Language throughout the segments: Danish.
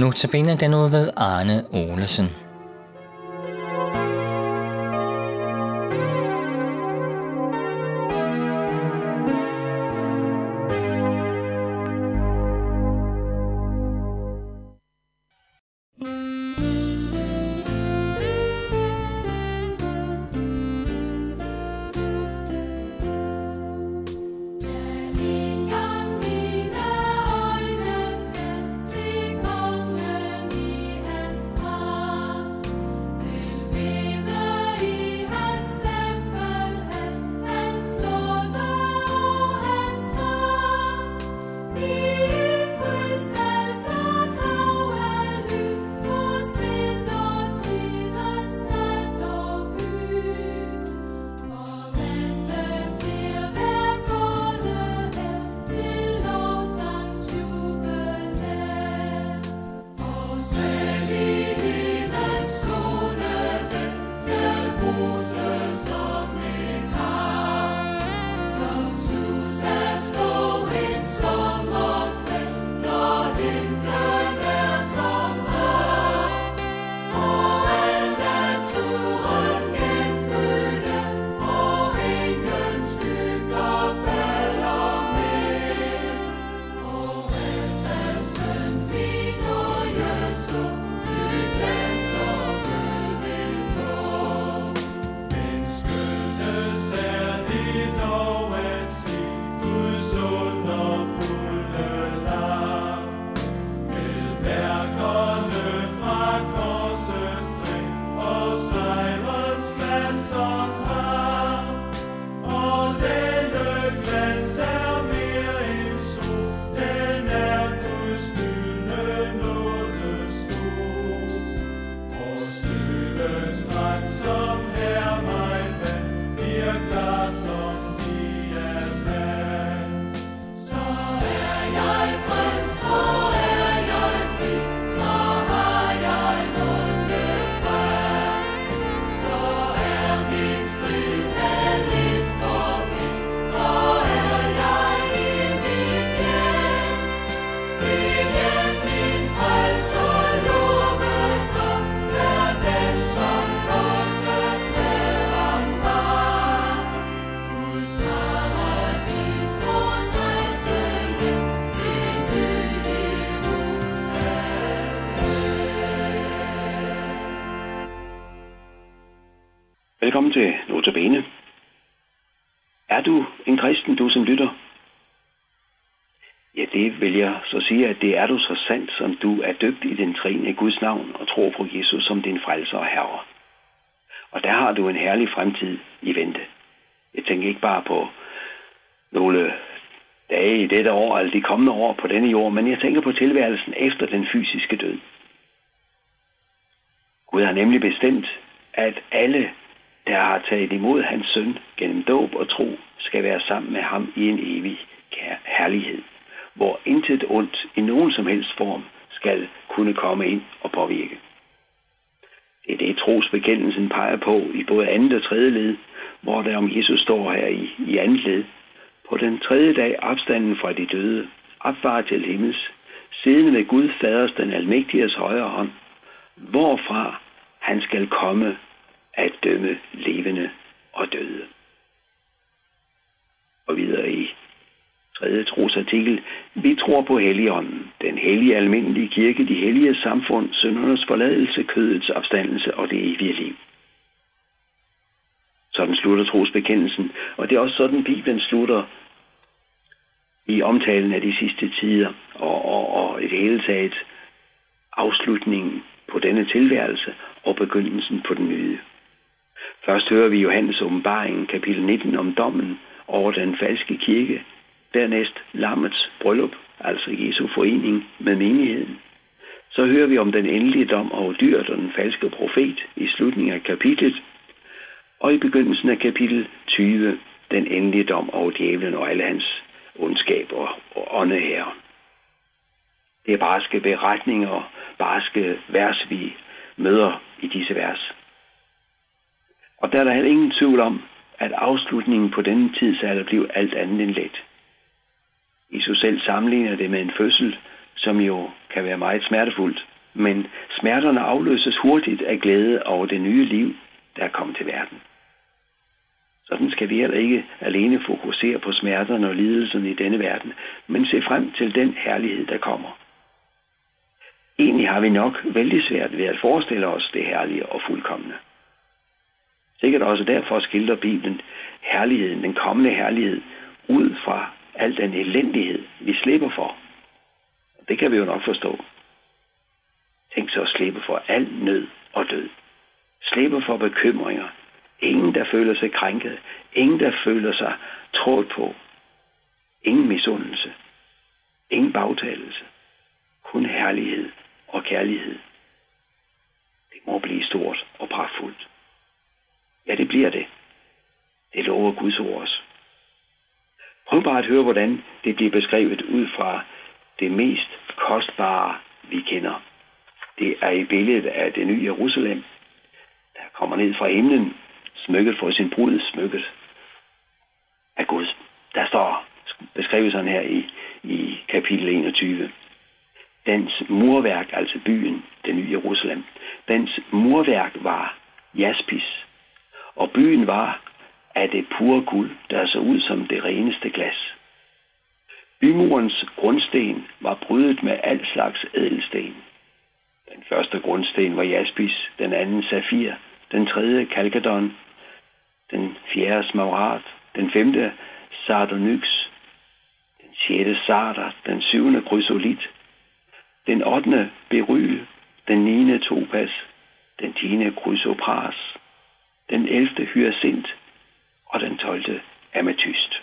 Notabene den ud ved Arne Olesen. Vil jeg så sige, at det er du så sandt, som du er døbt i den trine Guds navn og tror på Jesus som din frelser og herre. Og der har du en herlig fremtid i vente. Jeg tænker ikke bare på nogle dage i dette år, eller de kommende år på denne jord, men jeg tænker på tilværelsen efter den fysiske død. Gud har nemlig bestemt, at alle der har taget imod hans søn gennem dåb og tro, skal være sammen med ham i en evig herlighed, hvor intet ondt i nogen som helst form skal kunne komme ind og påvirke. Det er det, trosbekendelsen peger på i både andet og tredje led, hvor der om Jesus står her i, i andet led. På den tredje dag opstanden fra de døde, opfar til himmels, siddende ved Gud faders den almægtiges højre hånd, hvorfra han skal komme at dømme levende og døde. Og videre i tredje trosartikel. Vi tror på Helligånden, den hellige almindelige kirke, de hellige samfund, syndernes forladelse, kødets opstandelse og det evige liv. Sådan slutter trosbekendelsen, og det er også sådan, Bibelen slutter i omtalen af de sidste tider, og, og, og i det hele taget afslutningen på denne tilværelse og begyndelsen på den nye. Først hører vi Johannes åbenbaring, kapitel 19, om dommen over den falske kirke. Dernæst lammets bryllup, altså Jesu forening med menigheden. Så hører vi om den endelige dom over dyret og den falske profet i slutningen af kapitlet. Og i begyndelsen af kapitel 20, den endelige dom over djævlen og alle hans ondskab og, og her. Det er barske beretninger, barske vers, vi møder i disse vers. Og der er der heller ingen tvivl om, at afslutningen på denne tidsalder blev alt andet end let. Jesus selv sammenligner det med en fødsel, som jo kan være meget smertefuldt. Men smerterne afløses hurtigt af glæde over det nye liv, der er kommet til verden. Sådan skal vi heller ikke alene fokusere på smerterne og lidelserne i denne verden, men se frem til den herlighed, der kommer. Egentlig har vi nok vældig svært ved at forestille os det herlige og fuldkommende. Sikkert også derfor skildrer Bibelen herligheden, den kommende herlighed, ud fra al den elendighed, vi slipper for. Det kan vi jo nok forstå. Tænk så at slippe for al nød og død. Slippe for bekymringer. Ingen, der føler sig krænket. Ingen, der føler sig trådt på. Ingen misundelse. Ingen bagtalelse. Kun herlighed og kærlighed. Det må blive stort og pragtfuldt. Ja, det bliver det. Det lover Guds ord os. Prøv bare at høre, hvordan det bliver beskrevet ud fra det mest kostbare, vi kender. Det er i billedet af det nye Jerusalem, der kommer ned fra himlen, smykket for sin brud, smykket af Gud. Der står beskrevet sådan her i, i kapitel 21. Dens murværk, altså byen, det nye Jerusalem, dens murværk var jaspis, og byen var af det pure guld, der så ud som det reneste glas. Bymurens grundsten var brydet med al slags ædelsten. Den første grundsten var jaspis, den anden safir, den tredje kalkedon, den fjerde smaragd, den femte sardonyx, den sjette sarder, den syvende krysolit, den ottende beryl, den niende topas, den tiende krysopras, den elfte hyacint og den tolvte ametyst.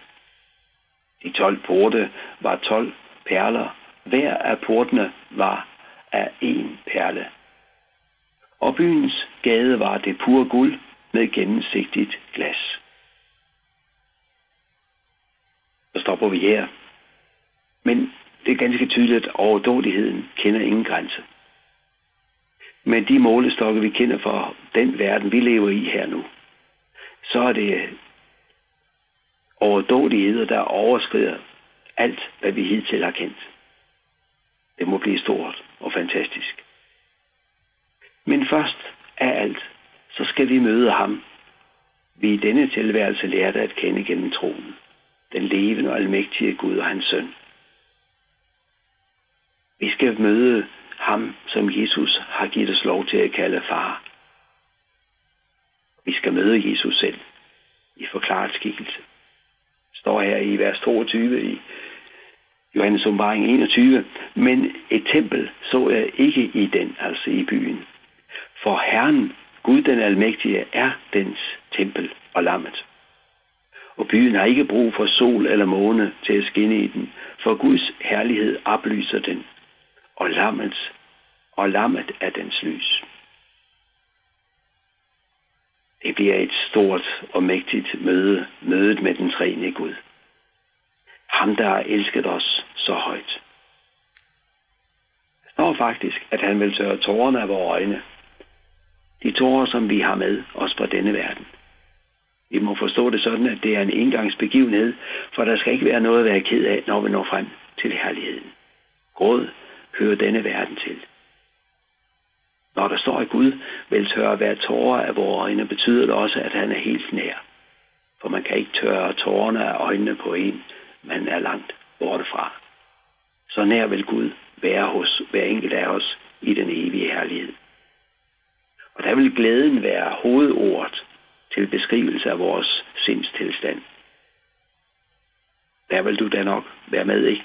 De tolv porte var tolv perler. Hver af portene var af en perle. Og byens gade var det pure guld med gennemsigtigt glas. Så stopper vi her. Men det er ganske tydeligt, at overdådigheden kender ingen grænse. Men de målestokke, vi kender for den verden, vi lever i her nu, så er det overdådigheder, der overskrider alt, hvad vi hidtil har kendt. Det må blive stort og fantastisk. Men først af alt, så skal vi møde ham. Vi i denne tilværelse lærte at kende gennem troen. Den levende og almægtige Gud og hans søn. Vi skal møde ham, som Jesus har givet os lov til at kalde far. Vi skal møde Jesus selv i forklaret skikkelse. Står her i vers 22 i Johannes åbenbaring 21. Men et tempel så jeg ikke i den, altså i byen. For Herren, Gud den Almægtige, er dens tempel og lammet. Og byen har ikke brug for sol eller måne til at skinne i den, for Guds herlighed oplyser den, og lammet, og lammet er dens lys. Det bliver et stort og mægtigt møde, mødet med den trene Gud. Ham, der har elsket os så højt. Der står faktisk, at han vil tørre tårerne af vores øjne. De tårer, som vi har med os på denne verden. Vi må forstå det sådan, at det er en engangsbegivenhed, for der skal ikke være noget at være ked af, når vi når frem til herligheden. Gråd hører denne verden til. Når der står, i Gud vil tørre hver tårer af vores øjne, betyder det også, at han er helt nær. For man kan ikke tørre tårerne af øjnene på en, man er langt borte fra. Så nær vil Gud være hos hver enkelt af os i den evige herlighed. Og der vil glæden være hovedordet til beskrivelse af vores sindstilstand. Der vil du da nok være med, ikke?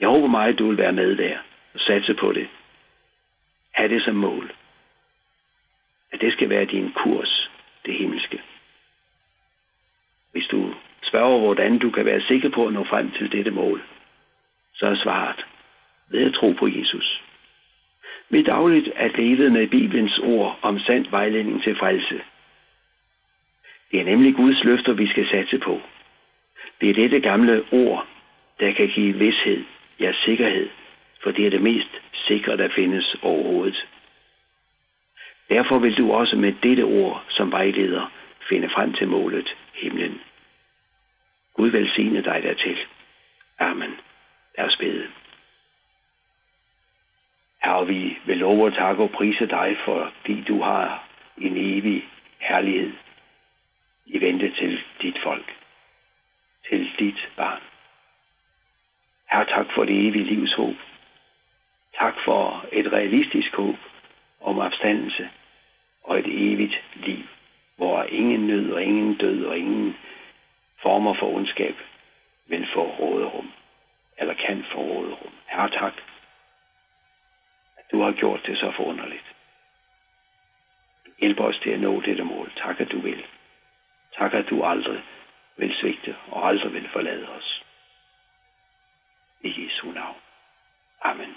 Jeg håber meget, du vil være med der og satse på det have det som mål. At det skal være din kurs, det himmelske. Hvis du spørger, hvordan du kan være sikker på at nå frem til dette mål, så er svaret ved at tro på Jesus. Ved dagligt at leve med Bibelens ord om sand vejledning til frelse. Det er nemlig Guds løfter, vi skal satse på. Det er dette gamle ord, der kan give vidshed, ja sikkerhed, for det er det mest sikre, der findes overhovedet. Derfor vil du også med dette ord som vejleder finde frem til målet, himlen. Gud velsigne dig dertil. Amen. Lad os bede. Herre, vi vil love og takke og prise dig, fordi du har en evig herlighed i vente til dit folk, til dit barn. Herre, tak for det evige livs håb. Tak for et realistisk håb om opstandelse og et evigt liv, hvor ingen nød og ingen død og ingen former for ondskab vil få råderum, eller kan få råderum. Herre, tak, at du har gjort det så forunderligt. Hjælp os til at nå dette mål. Tak, at du vil. Tak, at du aldrig vil svigte og aldrig vil forlade os. I Jesu navn. Amen.